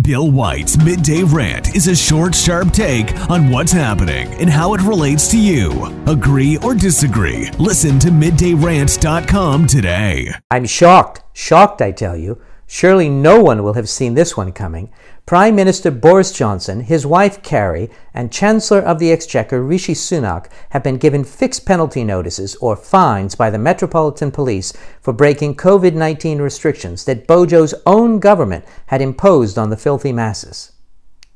Bill White's Midday Rant is a short, sharp take on what's happening and how it relates to you. Agree or disagree? Listen to middayrant.com today. I'm shocked, shocked, I tell you. Surely no one will have seen this one coming. Prime Minister Boris Johnson, his wife Carrie, and Chancellor of the Exchequer Rishi Sunak have been given fixed penalty notices or fines by the Metropolitan Police for breaking COVID 19 restrictions that Bojo's own government had imposed on the filthy masses.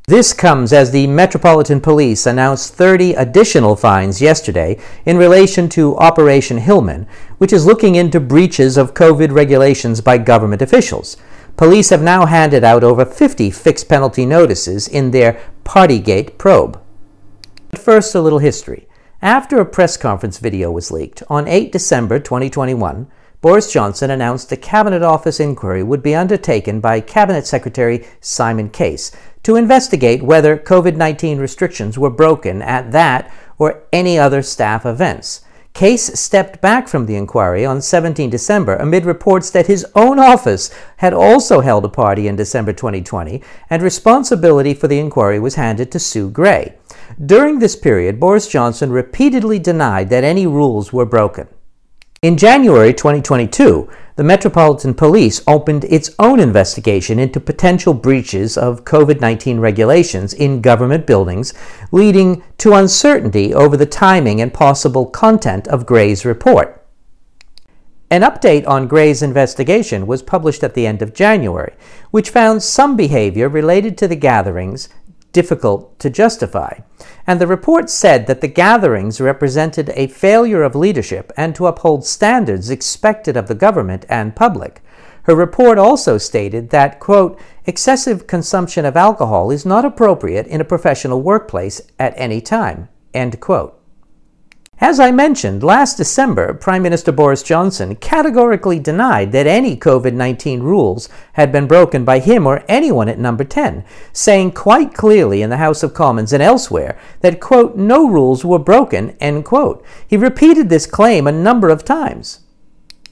This comes as the Metropolitan Police announced 30 additional fines yesterday in relation to Operation Hillman, which is looking into breaches of COVID regulations by government officials. Police have now handed out over 50 fixed penalty notices in their Partygate probe. But first, a little history. After a press conference video was leaked on 8 December 2021, Boris Johnson announced a Cabinet Office inquiry would be undertaken by Cabinet Secretary Simon Case to investigate whether COVID 19 restrictions were broken at that or any other staff events. Case stepped back from the inquiry on 17 December amid reports that his own office had also held a party in December 2020, and responsibility for the inquiry was handed to Sue Gray. During this period, Boris Johnson repeatedly denied that any rules were broken. In January 2022, the Metropolitan Police opened its own investigation into potential breaches of COVID 19 regulations in government buildings, leading to uncertainty over the timing and possible content of Gray's report. An update on Gray's investigation was published at the end of January, which found some behavior related to the gatherings difficult to justify. And the report said that the gatherings represented a failure of leadership and to uphold standards expected of the government and public. Her report also stated that, quote, excessive consumption of alcohol is not appropriate in a professional workplace at any time, end quote. As I mentioned, last December, Prime Minister Boris Johnson categorically denied that any COVID 19 rules had been broken by him or anyone at number 10, saying quite clearly in the House of Commons and elsewhere that, quote, no rules were broken, end quote. He repeated this claim a number of times.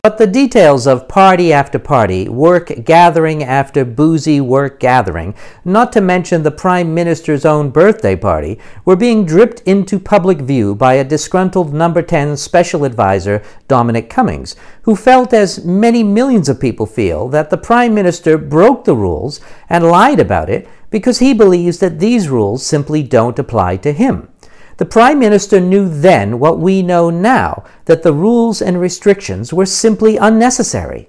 But the details of party after party, work gathering after boozy work gathering, not to mention the Prime Minister's own birthday party, were being dripped into public view by a disgruntled number 10 special advisor, Dominic Cummings, who felt, as many millions of people feel, that the Prime Minister broke the rules and lied about it because he believes that these rules simply don't apply to him. The Prime Minister knew then what we know now that the rules and restrictions were simply unnecessary.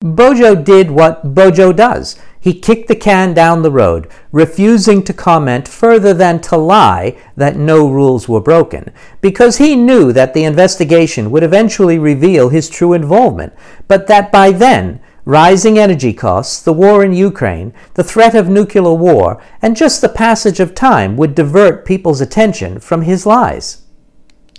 Bojo did what Bojo does. He kicked the can down the road, refusing to comment further than to lie that no rules were broken, because he knew that the investigation would eventually reveal his true involvement, but that by then rising energy costs, the war in Ukraine, the threat of nuclear war, and just the passage of time would divert people's attention from his lies.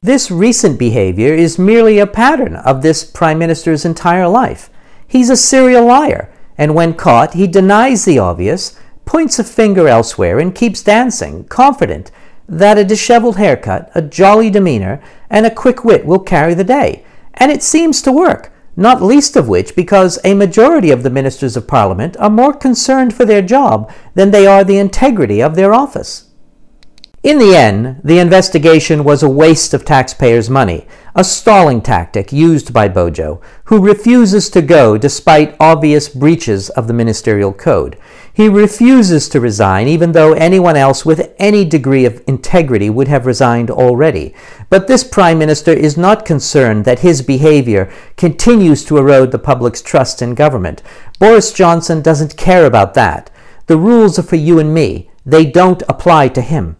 This recent behavior is merely a pattern of this Prime Minister's entire life. He's a serial liar, and when caught, he denies the obvious, points a finger elsewhere, and keeps dancing, confident that a disheveled haircut, a jolly demeanor, and a quick wit will carry the day. And it seems to work not least of which because a majority of the ministers of parliament are more concerned for their job than they are the integrity of their office. In the end, the investigation was a waste of taxpayers' money, a stalling tactic used by Bojo, who refuses to go despite obvious breaches of the ministerial code. He refuses to resign, even though anyone else with any degree of integrity would have resigned already. But this Prime Minister is not concerned that his behavior continues to erode the public's trust in government. Boris Johnson doesn't care about that. The rules are for you and me, they don't apply to him.